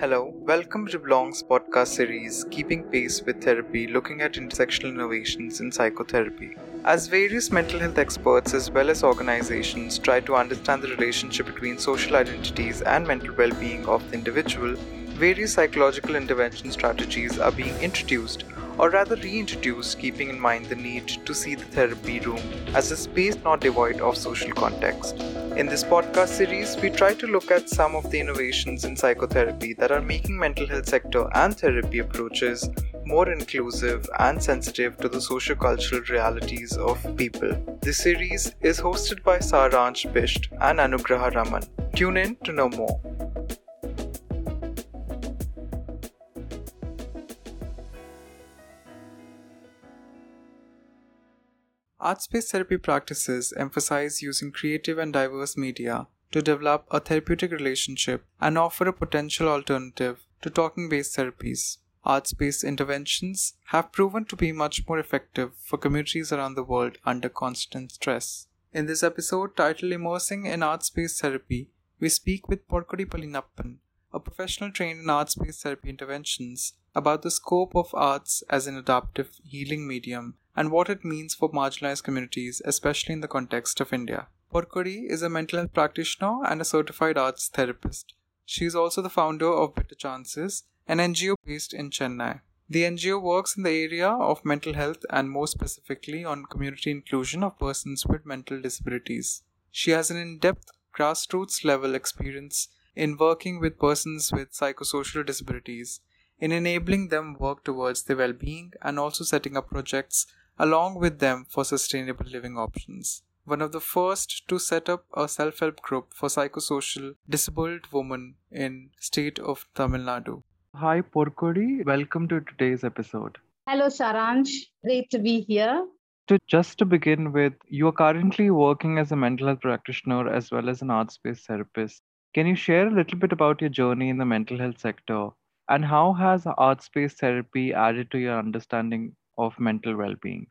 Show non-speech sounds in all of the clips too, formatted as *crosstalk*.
Hello, welcome to Belongg's podcast series, Keeping Pace with Therapy, looking at intersectional innovations in psychotherapy. As various mental health experts as well as organizations try to understand the relationship between social identities and mental well being of the individual, various psychological intervention strategies are being introduced or rather reintroduced, keeping in mind the need to see the therapy room as a space not devoid of social context. In this podcast series, we try to look at some of the innovations in psychotherapy that are making mental health sector and therapy approaches more inclusive and sensitive to the sociocultural realities of people. This series is hosted by Saransh Bisht and Anugraha Raman. Tune in to know more. Art based therapy practices emphasize using creative and diverse media to develop a therapeutic relationship and offer a potential alternative to talking based therapies. Arts based interventions have proven to be much more effective for communities around the world under constant stress. In this episode titled Immersing in Arts based Therapy, we speak with Porkodi Palaniappan, a professional trained in arts based therapy interventions, about the scope of arts as an adaptive healing medium and what it means for marginalized communities, especially in the context of India. Porkodi is a mental health practitioner and a certified arts therapist. She is also the founder of Better Chances, an NGO based in Chennai. The NGO works in the area of mental health and more specifically on community inclusion of persons with mental disabilities. She has an in depth grassroots level experience in working with persons with psychosocial disabilities, in enabling them work towards their well being, and also setting up projects along with them for sustainable living options. One of the first to set up a self-help group for psychosocial disabled women in state of Tamil Nadu. Hi Porkodi, welcome to today's episode. Hello Saransh, great to be here. To just to begin with, you are currently working as a mental health practitioner as well as an arts-based therapist. Can you share a little bit about your journey in the mental health sector and how has arts-based therapy added to your understanding of mental well-being?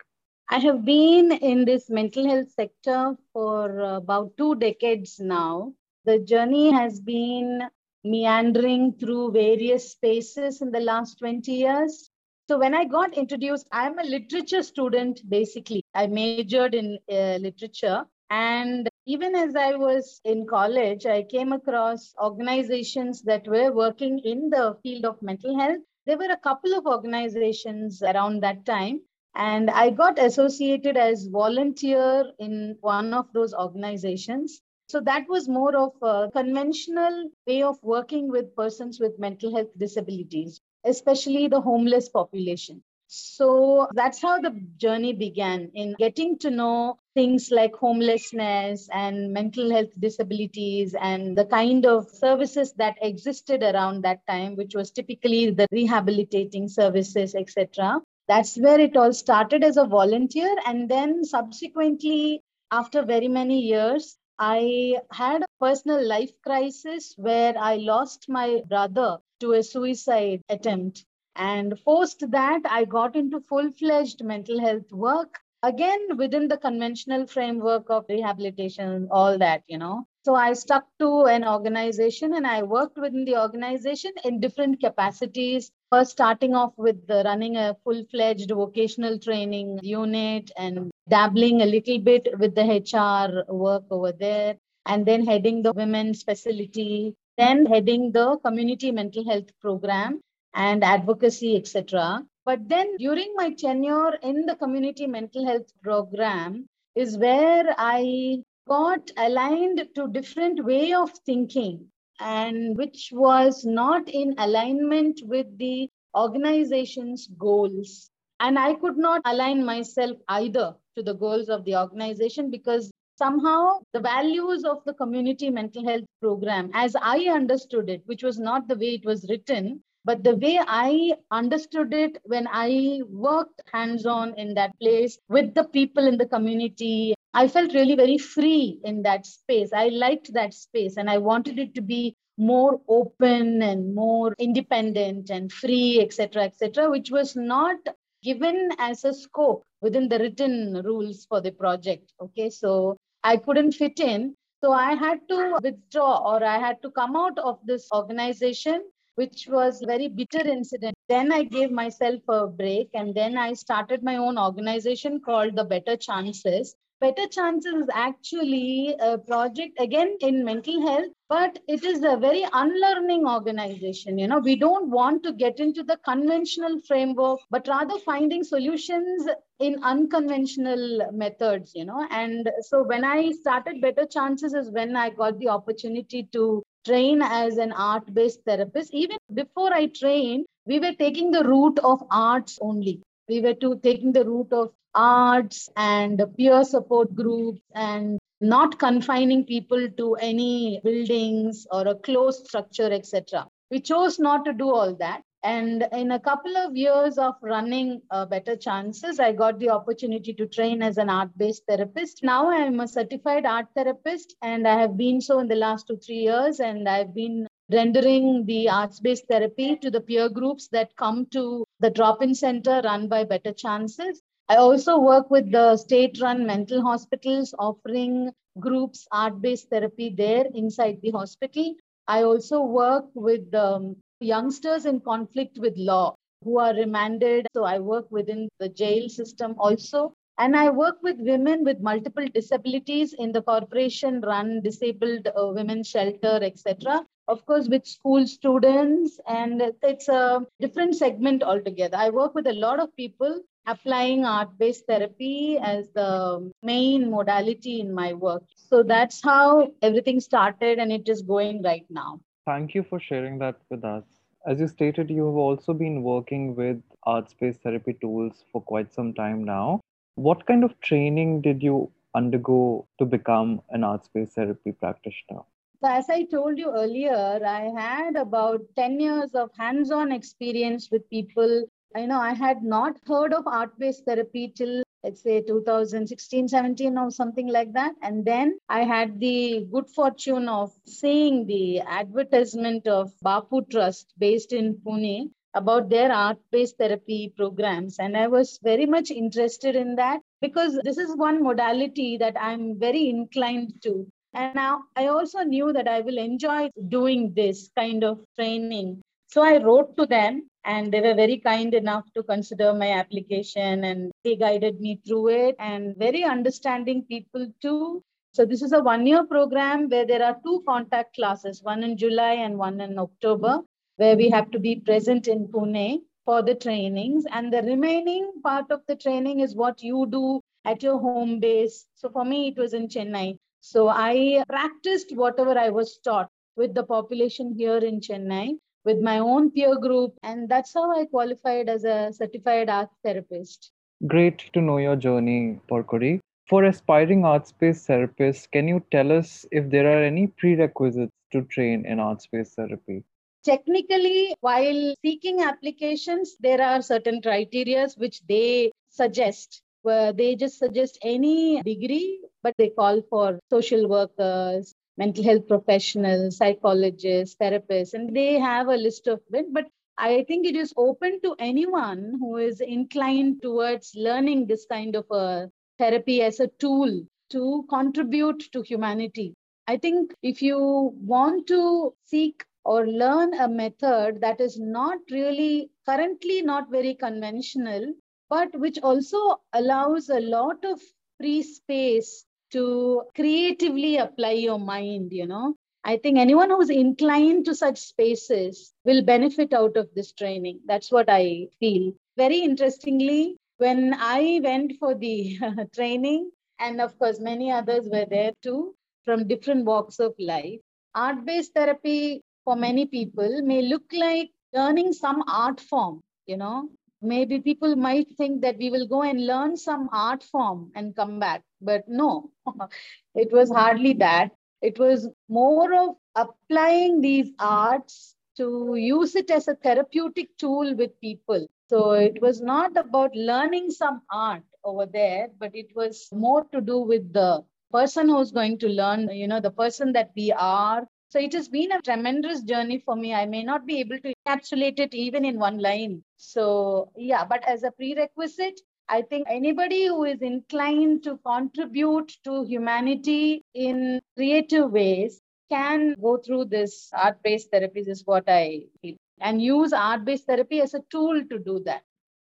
I have been in this mental health sector for about two decades now. The journey has been meandering through various spaces in the last 20 years. So, when I got introduced, I'm a literature student basically. I majored in uh, literature. And even as I was in college, I came across organizations that were working in the field of mental health there were a couple of organizations around that time and i got associated as volunteer in one of those organizations so that was more of a conventional way of working with persons with mental health disabilities especially the homeless population so that's how the journey began in getting to know things like homelessness and mental health disabilities and the kind of services that existed around that time, which was typically the rehabilitating services, etc. That's where it all started as a volunteer. And then subsequently, after very many years, I had a personal life crisis where I lost my brother to a suicide attempt and post that, I got into full fledged mental health work, again within the conventional framework of rehabilitation, all that, you know. So I stuck to an organization and I worked within the organization in different capacities. First, starting off with running a full fledged vocational training unit and dabbling a little bit with the HR work over there, and then heading the women's facility, then heading the community mental health program and advocacy, etc. But then during my tenure in the community mental health program is where I got aligned to different way of thinking and which was not in alignment with the organization's goals. And I could not align myself either to the goals of the organization because somehow the values of the community mental health program, as I understood it, which was not the way it was written, but the way I understood it when I worked hands on in that place with the people in the community, I felt really very free in that space. I liked that space and I wanted it to be more open and more independent and free, etc., etc., which was not given as a scope within the written rules for the project. Okay, so I couldn't fit in. So I had to withdraw or I had to come out of this organization which was a very bitter incident. Then I gave myself a break and then I started my own organization called the Better Chances. Better Chances is actually a project again in mental health, but it is a very unlearning organization. You know, we don't want to get into the conventional framework, but rather finding solutions in unconventional methods, you know. And so when I started Better Chances is when I got the opportunity to train as an art based therapist. Even before I trained, we were taking the route of arts only. We were to taking the route of arts and peer support groups and not confining people to any buildings or a closed structure, etc. We chose not to do all that. And in a couple of years of running uh, Better Chances, I got the opportunity to train as an art based therapist. Now I am a certified art therapist, and I have been so in the last two, three years. And I've been rendering the arts based therapy to the peer groups that come to the drop in center run by Better Chances. I also work with the state run mental hospitals offering groups art based therapy there inside the hospital. I also work with um, youngsters in conflict with law who are remanded. So I work within the jail system also. And I work with women with multiple disabilities in the corporation run disabled uh, women's shelter, etc. Of course, with school students, and it's a different segment altogether. I work with a lot of people applying art based therapy as the main modality in my work. So that's how everything started, and it is going right now. Thank you for sharing that with us. As you stated, you have also been working with art based therapy tools for quite some time now. What kind of training did you undergo to become an art based therapy practitioner? So, as I told you earlier, I had about 10 years of hands on experience with people. I know I had not heard of art based therapy till let's say 2016 17 or something like that. And then i had the good fortune of seeing the advertisement of bapu trust based in pune about their art based therapy programs. And i was very much interested in that because this is one modality that i'm very inclined to and now i also knew that i will enjoy doing this kind of training so I wrote to them and they were very kind enough to consider my application and they guided me through it and very understanding people too. So this is a one year program where there are two contact classes, one in July and one in October, where we have to be present in Pune for the trainings. And the remaining part of the training is what you do at your home base. So for me, it was in Chennai. So I practiced whatever I was taught with the population here in Chennai with my own peer group. And that's how I qualified as a certified art therapist. Great to know your journey, Porkodi. For aspiring arts based therapists, can you tell us if there are any prerequisites to train in arts based therapy? Technically, while seeking applications, there are certain criteria which they suggest. Where they just suggest any degree, but they call for social workers, mental health professionals, psychologists, therapists, and they have a list of it. But I think it is open to anyone who is inclined towards learning this kind of a therapy as a tool to contribute to humanity. I think if you want to seek or learn a method that is not really currently not very conventional, but which also allows a lot of free space to creatively apply your mind, you know. I think anyone who's inclined to such spaces will benefit out of this training. That's what I feel. Very interestingly, when I went for the *laughs* training, and of course, many others were there too from different walks of life, art based therapy for many people may look like learning some art form, you know, maybe people might think that we will go and learn some art form and come back but no *laughs* it was hardly that. It was more of applying these arts to use it as a therapeutic tool with people. So it was not about learning some art over there but it was more to do with the person who's going to learn you know the person that we are so it has been a tremendous journey for me. I may not be able to encapsulate it even in one line. So, yeah, but as a prerequisite, I think anybody who is inclined to contribute to humanity in creative ways can go through this art based therapies, is what I feel. and use art based therapy as a tool to do that.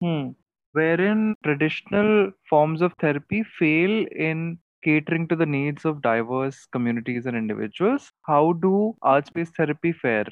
Hmm. Wherein traditional forms of therapy fail in catering to the needs of diverse communities and individuals, how do arts based therapy fare?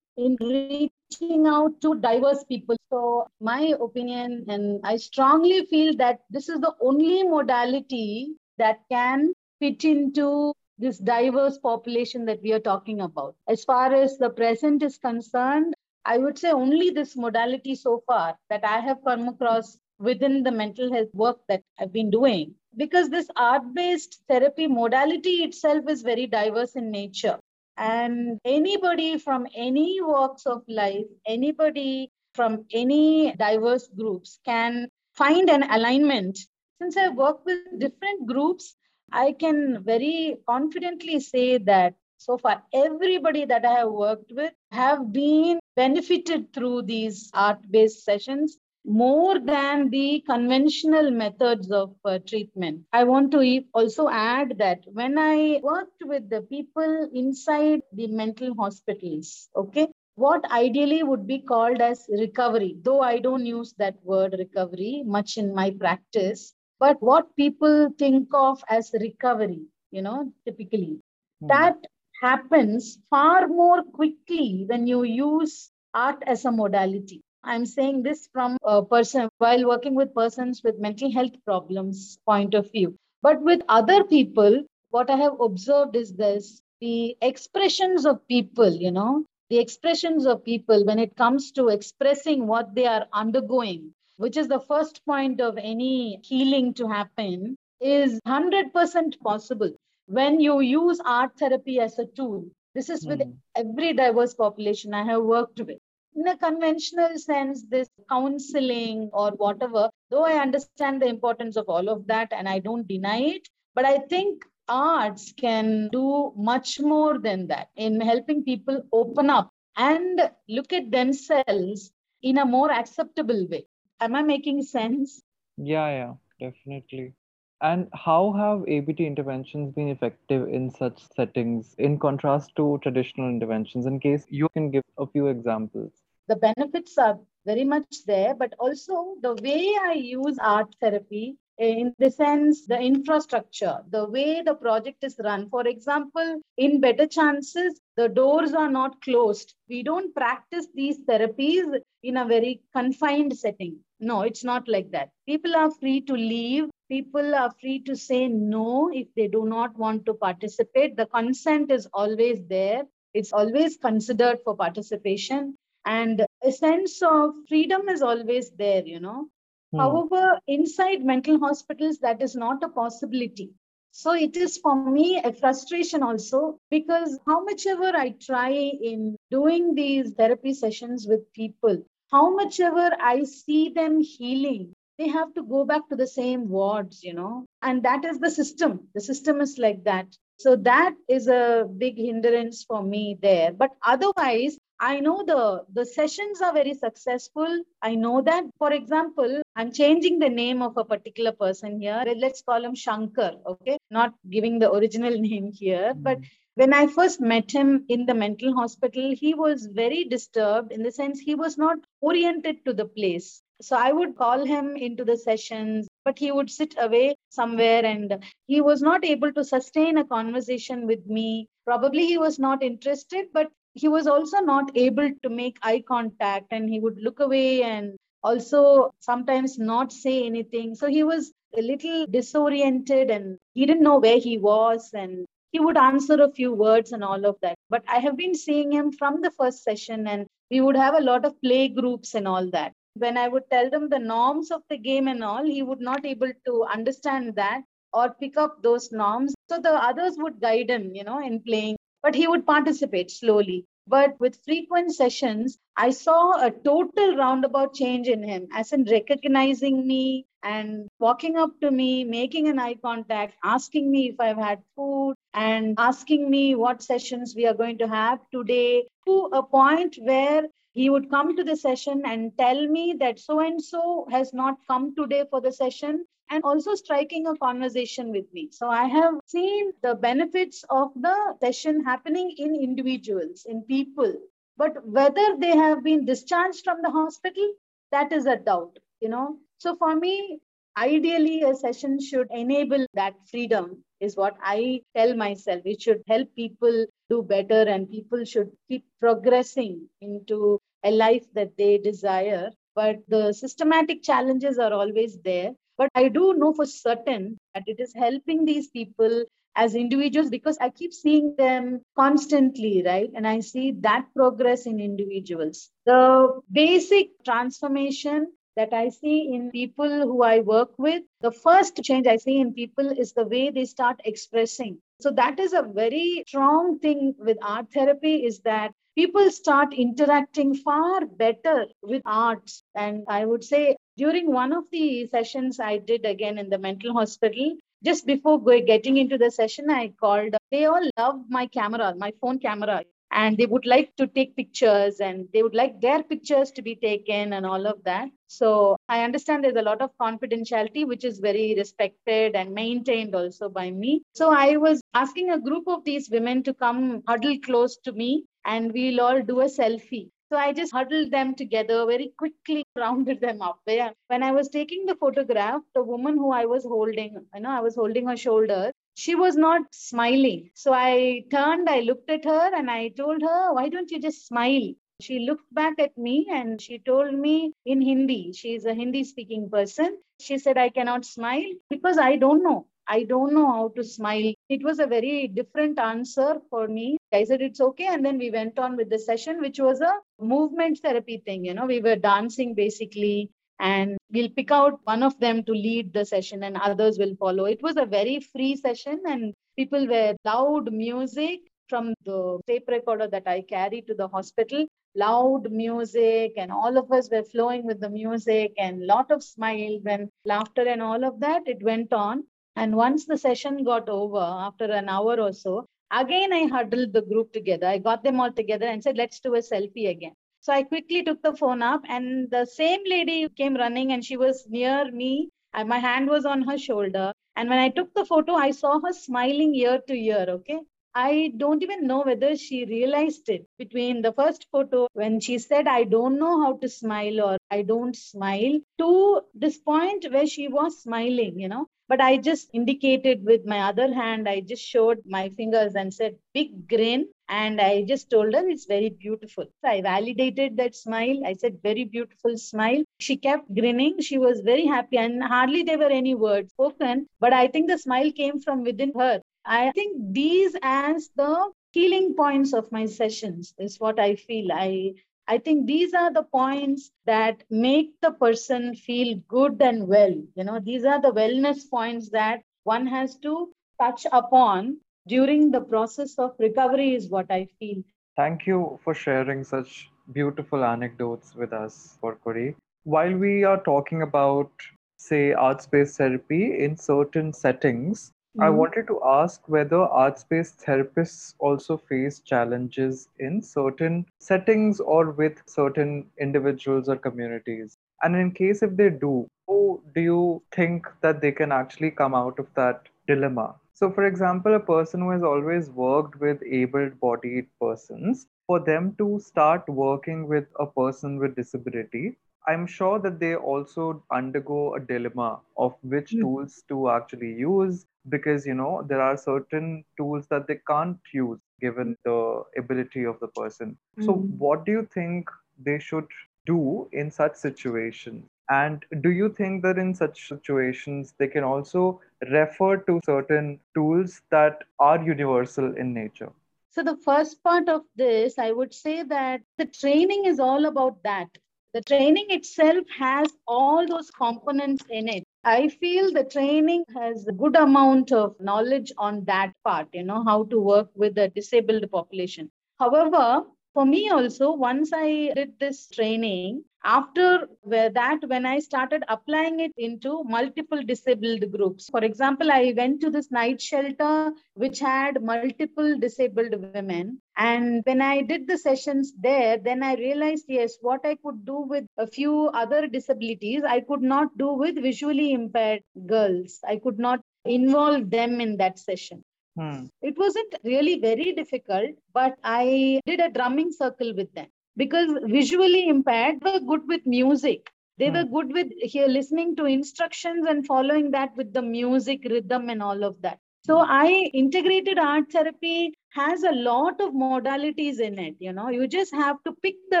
In reaching out to diverse people. So, my opinion, and I strongly feel that this is the only modality that can fit into this diverse population that we are talking about. As far as the present is concerned, I would say only this modality so far that I have come across within the mental health work that I've been doing. Because this art based therapy modality itself is very diverse in nature. And anybody from any walks of life, anybody from any diverse groups can find an alignment. Since I work with different groups, I can very confidently say that so far everybody that I have worked with have been benefited through these art-based sessions more than the conventional methods of uh, treatment. I want to also add that when I worked with the people inside the mental hospitals, okay, what ideally would be called as recovery, though I don't use that word recovery much in my practice, but what people think of as recovery, you know, typically, mm. that happens far more quickly when you use art as a modality. I'm saying this from a person while working with persons with mental health problems point of view. But with other people, what I have observed is this the expressions of people, you know, the expressions of people when it comes to expressing what they are undergoing, which is the first point of any healing to happen, is 100% possible when you use art therapy as a tool. This is with mm. every diverse population I have worked with in a conventional sense, this counseling or whatever, though I understand the importance of all of that and I don't deny it, but I think arts can do much more than that in helping people open up and look at themselves in a more acceptable way. Am I making sense? Yeah, yeah, definitely. And how have ABT interventions been effective in such settings in contrast to traditional interventions? In case you can give a few examples the benefits are very much there, but also the way I use art therapy eh, in the sense the infrastructure the way the project is run. For example in better chances the doors are not closed. We don't practice these therapies in a very confined setting. No it's not like that. People are free to leave. People are free to say no if they do not want to participate. The consent is always there. It's always considered for participation and a sense of freedom is always there you know. Hmm. however inside mental hospitals that is not a possibility. So it is for me a frustration also because how much ever i try in doing these therapy sessions with people how much ever i see them healing they have to go back to the same wards you know. And that is the system. The system is like that. So that is a big hindrance for me there. But otherwise I know the, the sessions are very successful. I know that. For example, I'm changing the name of a particular person here. Let's call him Shankar, okay? Not giving the original *laughs* name here. Mm. But when I first met him in the mental hospital, he was very disturbed in the sense he was not oriented to the place. So I would call him into the sessions, but he would sit away somewhere and he was not able to sustain a conversation with me. Probably he was not interested, but he was also not able to make eye contact and he would look away and also sometimes not say anything. So he was a little disoriented and he didn't know where he was and he would answer a few words and all of that. But I have been seeing him from the first session and we would have a lot of play groups and all that. When I would tell them the norms of the game and all, he would not able to understand that or pick up those norms. So the others would guide him, you know, in playing but he would participate slowly. But with frequent sessions, I saw a total roundabout change in him, as in recognizing me and walking up to me, making an eye contact, asking me if I've had food, and asking me what sessions we are going to have today, to a point where he would come to the session and tell me that so and so has not come today for the session and also striking a conversation with me. So I have seen the benefits of the session happening in individuals, in people. But whether they have been discharged from the hospital, that is a doubt, you know. So for me, ideally a session should enable that freedom is what i tell myself it should help people do better and people should keep progressing into a life that they desire but the systematic challenges are always there but i do know for certain that it is helping these people as individuals because i keep seeing them constantly right and i see that progress in individuals the basic transformation that I see in people who I work with. The first change I see in people is the way they start expressing. So that is a very strong thing with art therapy is that people start interacting far better with arts. And I would say during one of the sessions I did again in the mental hospital, just before getting into the session, I called. They all love my camera, my phone camera and they would like to take pictures and they would like their pictures to be taken and all of that. So I understand there's a lot of confidentiality, which is very respected and maintained also by me. So I was asking a group of these women to come huddle close to me and we'll all do a selfie. So I just huddled them together, very quickly *laughs* rounded them up. When I was taking the photograph, the woman who I was holding, you know, I was holding her shoulder, she was not smiling. So I turned, I looked at her and I told her, why don't you just smile? She looked back at me and she told me in Hindi, she is a Hindi speaking person. She said, I cannot smile because I don't know. I don't know how to smile. It was a very different answer for me. I said, it's okay. And then we went on with the session, which was a movement therapy thing. You know, we were dancing basically and we'll pick out one of them to lead the session and others will follow. It was a very free session and people were loud music from the tape recorder that I carry to the hospital, loud music and all of us were flowing with the music and lot of smiles and laughter and all of that. It went on. And once the session got over, after an hour or so, again I huddled the group together. I got them all together and said, let's do a selfie again. So I quickly took the phone up, and the same lady came running, and she was near me. And my hand was on her shoulder. And when I took the photo, I saw her smiling ear to ear. Okay. I don't even know whether she realized it between the first photo when she said, I don't know how to smile or I don't smile, to this point where she was smiling, you know. But I just indicated with my other hand, I just showed my fingers and said, big grin. And I just told her it's very beautiful. I validated that smile. I said, very beautiful smile. She kept grinning. She was very happy, and hardly there were any words spoken. But I think the smile came from within her. I think these as the healing points of my sessions is what I feel. I I think these are the points that make the person feel good and well. You know, these are the wellness points that one has to touch upon during the process of recovery, is what I feel. Thank you for sharing such beautiful anecdotes with us, Porkodi. While we are talking about, say, arts based therapy in certain settings, I mm-hmm. wanted to ask whether arts based therapists also face challenges in certain settings or with certain individuals or communities. And in case if they do, how do you think that they can actually come out of that dilemma? So, for example, a person who has always worked with able bodied persons, for them to start working with a person with disability, I'm sure that they also undergo a dilemma of which mm. tools to actually use because you know there are certain tools that they can't use given the ability of the person. Mm. So what do you think they should do in such situations? And do you think that in such situations they can also refer to certain tools that are universal in nature? So, the first part of this, I would say that the training is all about that the training itself has all those components in it. I feel the training has a good amount of knowledge on that part you know how to work with the disabled population. However for me also once i did this training after that when i started applying it into multiple disabled groups. For example i went to this night shelter which had multiple disabled women. And when i did the sessions there then i realized yes what i could do with a few other disabilities i could not do with visually impaired girls. I could not involve them in that session Hmm. It wasn't really very difficult, but I did a drumming circle with them because visually impaired were good with music. They Hmm. were good with here listening to instructions and following that with the music, rhythm, and all of that. So I integrated art therapy has a lot of modalities in it. You know, you just have to pick the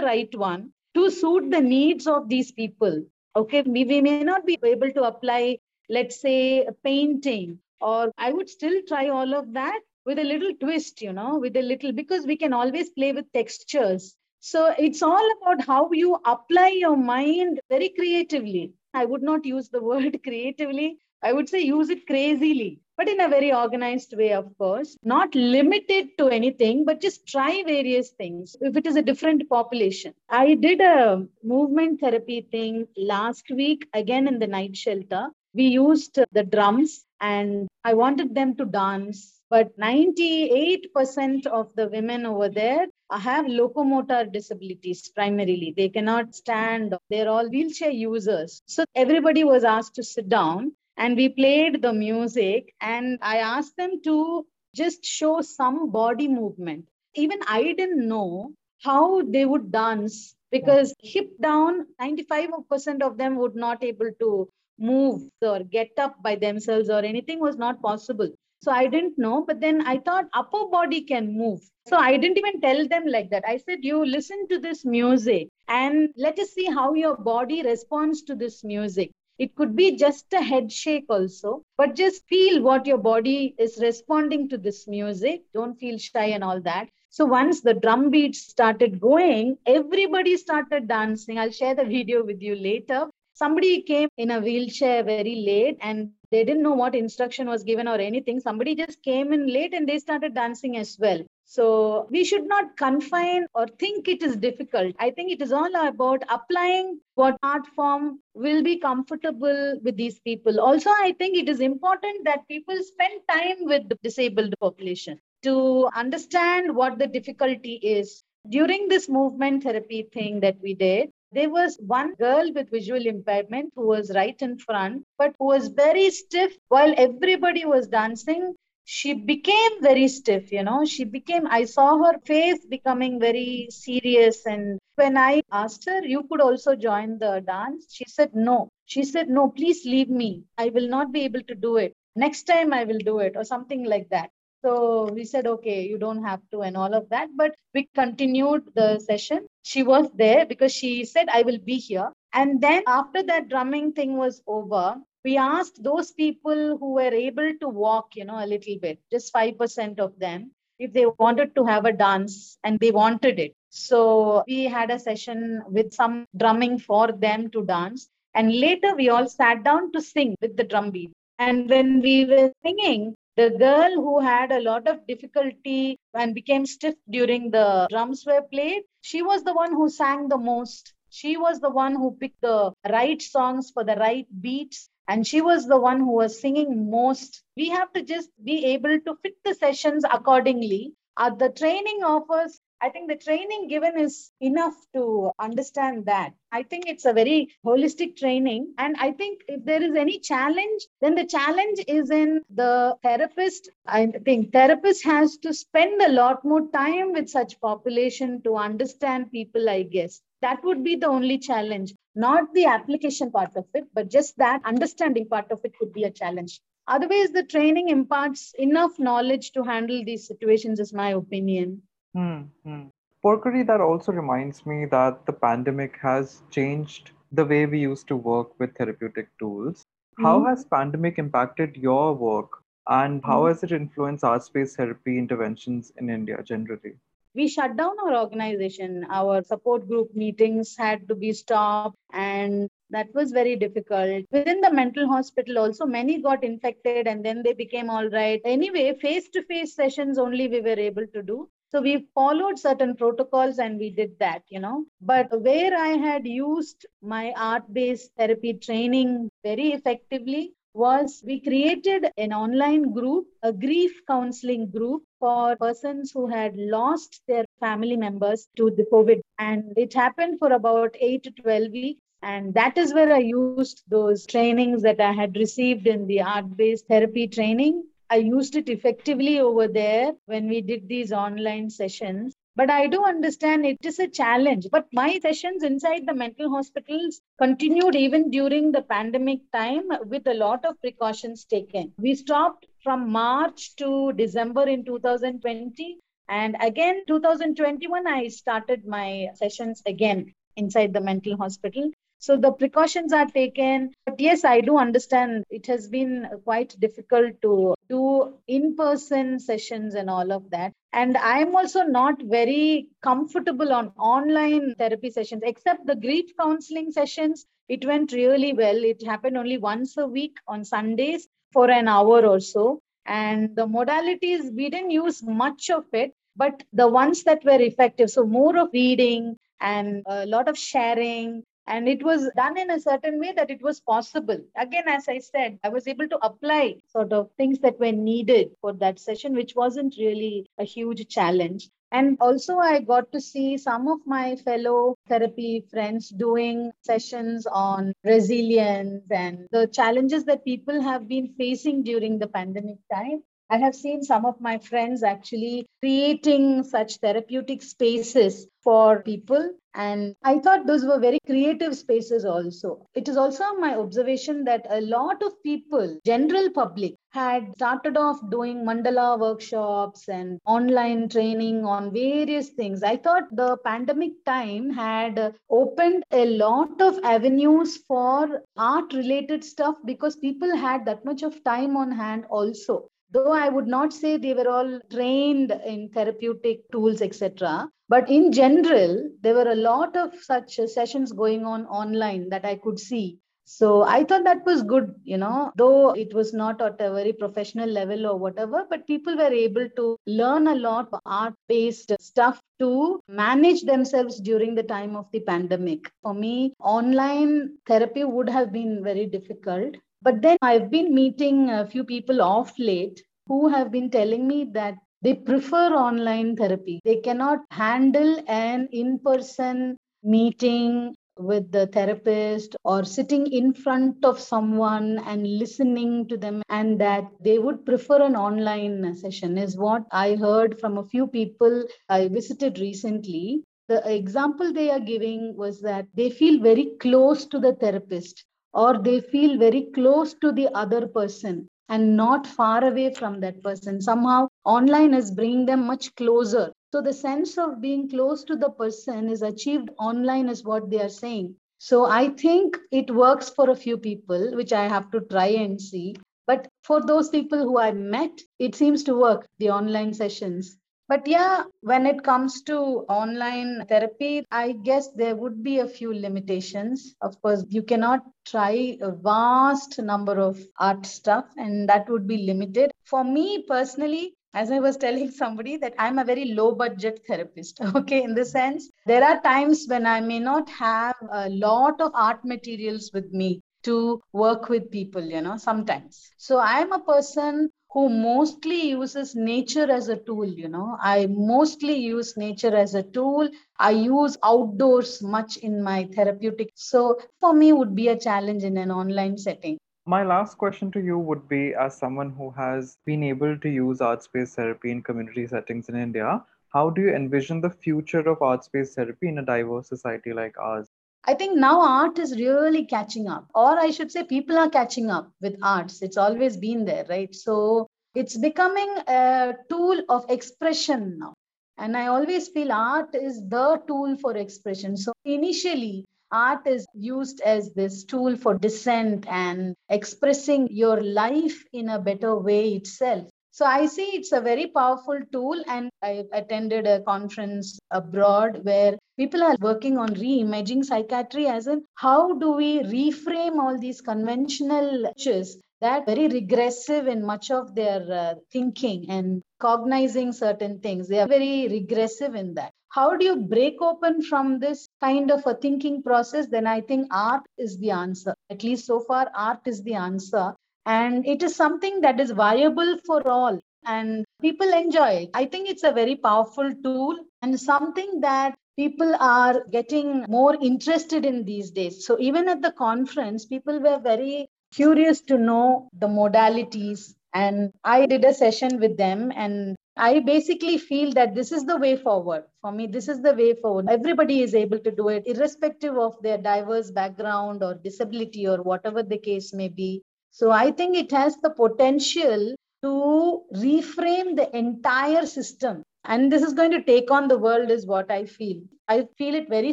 right one to suit the needs of these people. Okay, we, we may not be able to apply, let's say, painting, or I would still try all of that with a little twist, you know, with a little, because we can always play with textures. So it's all about how you apply your mind very creatively. I would not use the *laughs* word creatively. I would say use it crazily, but in a very organized way, of course, not limited to anything, but just try various things. If it is a different population, I did a movement therapy thing last week, again in the night shelter. We used the drums and I wanted them to dance, but 98% of the women over there have locomotor disabilities primarily. They cannot stand, they're all wheelchair users. So everybody was asked to sit down and we played the music and I asked them to just show some body movement. Even I didn't know how they would dance because hip down 95% of them would not able to move or get up by themselves or anything was not possible so I didn't know, but then I thought upper body can move. So I didn't even tell them like that. I said, you listen to this music and let us see how your body responds to this music. It could be just a head shake also, but just feel what your body is responding to this music. Don't feel shy and all that. So once the drum beats started going, everybody started dancing. I'll share the *laughs* video with you later. Somebody came in a wheelchair very late and they didn't know what instruction was given or anything. Somebody just came in late and they started dancing as well. So we should not confine or think it is difficult. I think it is all about applying what art form will be comfortable with these people. Also, I think it is important that people spend time with the disabled population to understand what the difficulty is. During this movement therapy thing that we did, there was one girl with visual impairment who was right in front, but who was very stiff while everybody was dancing. She became very stiff, you know. She became, I saw her face becoming very serious. And when I asked her, You could also join the dance, she said, No. She said, No, please leave me. I will not be able to do it. Next time I will do it, or something like that. So we said, okay, you don't have to, and all of that. But we continued the session. She was there because she said, I will be here. And then after that drumming thing was over, we asked those people who were able to walk, you know, a little bit, just 5% of them, if they wanted to have a dance and they wanted it. So we had a session with some drumming for them to dance. And later we all sat down to sing with the drum beat. And when we were singing, the girl who had a lot of difficulty and became stiff during the drums were played, she was the one who sang the most. She was the one who picked the right songs for the right beats. And she was the one who was singing most. We have to just be able to fit the sessions accordingly. Uh, the training offers I think the training given is enough to understand that. I think it's a very holistic training. And I think if there is any challenge, then the challenge is in the therapist. I think therapist has to spend a lot more time with such population to understand people, I guess. That would be the only challenge, not the application part of it, but just that understanding part of it could be a challenge. Otherwise, the training imparts enough knowledge to handle these situations, is my opinion. Hmm. hmm. Porkodi, that also reminds me that the pandemic has changed the way we used to work with therapeutic tools. How Mhm. has pandemic impacted your work and how Mhm. has it influenced art-based therapy interventions in India generally? we shut down our organization. Our support group meetings had to be stopped, and that was very difficult. Within the mental hospital, also, many got infected and then they became all right. Anyway, face to face sessions only we were able to do. So we followed certain protocols and we did that, you know. But where I had used my art based therapy training very effectively was we created an online group, a grief counseling group for persons who had lost their family members to the COVID. And it happened for about 8 to 12 weeks. And that is where I used those trainings that I had received in the art based therapy training. I used it effectively over there when we did these online sessions. But I do understand it is a challenge. But my sessions inside the mental hospitals continued even during the pandemic time with a lot of precautions taken. We stopped from March to December in 2020. And again, 2021, I started my sessions again inside the mental hospital. So the precautions are taken. But yes, I do understand it has been quite difficult to do in person sessions and all of that. And I'm also not very comfortable on online therapy sessions, except the grief counseling sessions. It went really well. It happened only once a week on Sundays for an hour or so. And the modalities, we didn't use much of it, but the ones that were effective. So, more of reading and a lot of sharing and it was done in a certain way that it was possible. Again as i said i was able to apply sort of things that were needed for that session which wasn't really a huge challenge. And also i got to see some of my fellow therapy friends doing sessions on resilience and the challenges that people have been facing during the pandemic time I have seen some of my friends actually creating such therapeutic spaces for people. And I thought those were very creative spaces also. It is also my observation that a lot of people, general public, had started off doing mandala workshops and online training on various things. I thought the pandemic time had opened a lot of avenues for art related stuff because people had that much of time on hand also though i would not say they were all trained in therapeutic tools etc but in general there were a lot of such sessions going on online that i could see. So i thought that was good you know though it was not at a very professional level or whatever but people were able to learn a lot of art based stuff to manage themselves during the time of the pandemic. For me online therapy would have been very difficult but then I've been meeting a few people off late who have been telling me that they prefer online therapy. They cannot handle an in person meeting with the therapist or sitting in front of someone and listening to them and that they would prefer an online session is what i heard from a few people i visited recently the example they are giving was that they feel very close to the therapist or they feel very close to the other person and not far away from that person. Somehow, online is bringing them much closer. So, the sense of being close to the person is achieved online, is what they are saying. So, I think it works for a few people, which I have to try and see. But for those people who I met, it seems to work, the online sessions. But yeah, when it comes to online therapy, I guess there would be a few limitations. Of course, you cannot try a vast number of art stuff, and that would be limited. For me personally, as I was *laughs* telling somebody that I'm a very low budget therapist. *laughs* Okay, in the sense, there are times when I may not have a lot of art materials with me to work with people, you know, sometimes. So I'm a person who mostly uses nature as a tool you know. I mostly use nature as a tool. I use outdoors much in my therapeutic. So for me would be a challenge in an online setting. My last question to you would be as someone who has been able to use art based therapy in community settings in india how do you envision the future of art based therapy in a diverse society like ours I think now art is really catching up, or I should say, people are catching up with arts. It's always been there, right? So it's becoming a tool of expression now. And I always feel art is the tool for expression. So initially, art is used as this tool for dissent and expressing your life in a better way itself. So I see it's a very powerful tool. And I attended a conference abroad where people are working on reimaging psychiatry as in how do we reframe all these conventional lectures that are very regressive in much of their uh, thinking and cognizing certain things. They are very regressive in that. How do you break open from this kind of a thinking process? Then i think art is the answer. At least so far art is the answer. And it is something that is viable for all. And people enjoy it. I think it's a very powerful tool and something that people are getting more interested in these days. So even at the conference, people were very curious to know the modalities And I did a session with them and I basically feel that this is the way forward. For me, this is the way forward. Everybody is able to do it, irrespective of their diverse background or disability or whatever the case may be. So I think it has the potential to reframe the entire system. And this is going to take on the world, is what I feel. I feel it very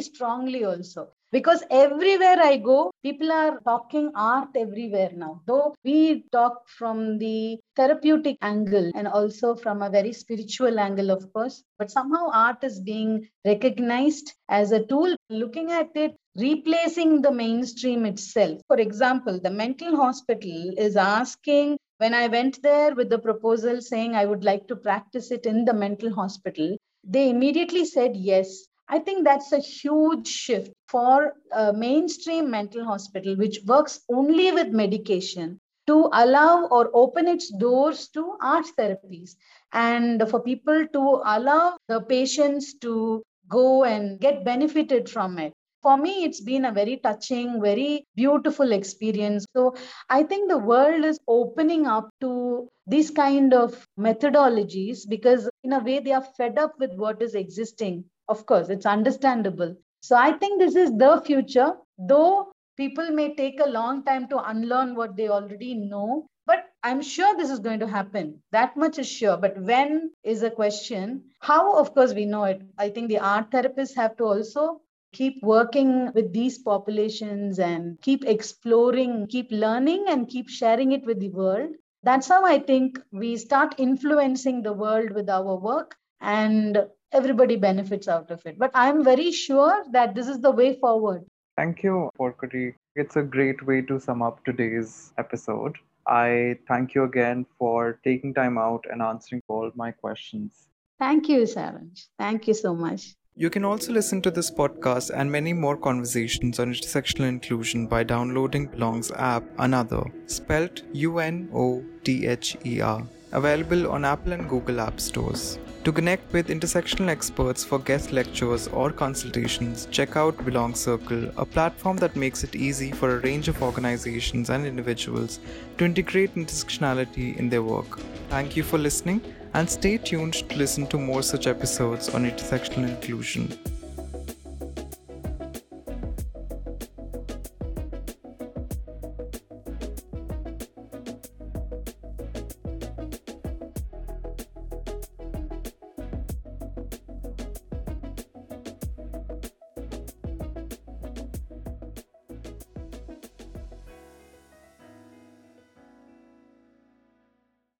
strongly also because everywhere I go, people are talking art everywhere now. Though we talk from the therapeutic angle and also from a very spiritual angle, of course, but somehow art is being recognized as a tool, looking at it, replacing the mainstream itself. For example, the mental hospital is asking when I went there with the proposal saying I would like to practice it in the mental hospital, they immediately said yes I think that's a huge shift for a mainstream mental hospital, which works only with medication, to allow or open its doors to art therapies and for people to allow the patients to go and get benefited from it. For me, it's been a very touching, very beautiful experience. So I think the world is opening up to these kind of methodologies because in a way they are fed up with what is existing of course, it's understandable. So I think this is the future, though people may take a long time to unlearn what they already know. But I'm sure this is going to happen. That much is sure. But when is a question. How, of course, we know it. I think the art therapists have to also keep working with these populations and keep exploring, keep learning, and keep sharing it with the world. That's how I think we start influencing the world with our work. And everybody benefits out of it. But I'm very sure that this is the way forward. Thank you, Porkodi. It's a great way to sum up today's episode. I thank you again for taking time out and answering all my questions. Thank you, Saransh. Thank you so much. You can also listen to this podcast and many more conversations on intersectional inclusion by downloading Belongg's app UnOther, spelt U N O T H E R, available on Apple and Google App Stores. To connect with intersectional experts for guest lectures or consultations, check out Belongg Circle, a platform that makes it easy for a range of organizations and individuals to integrate intersectionality in their work. Thank you for listening and stay tuned to listen to more such episodes on intersectional inclusion.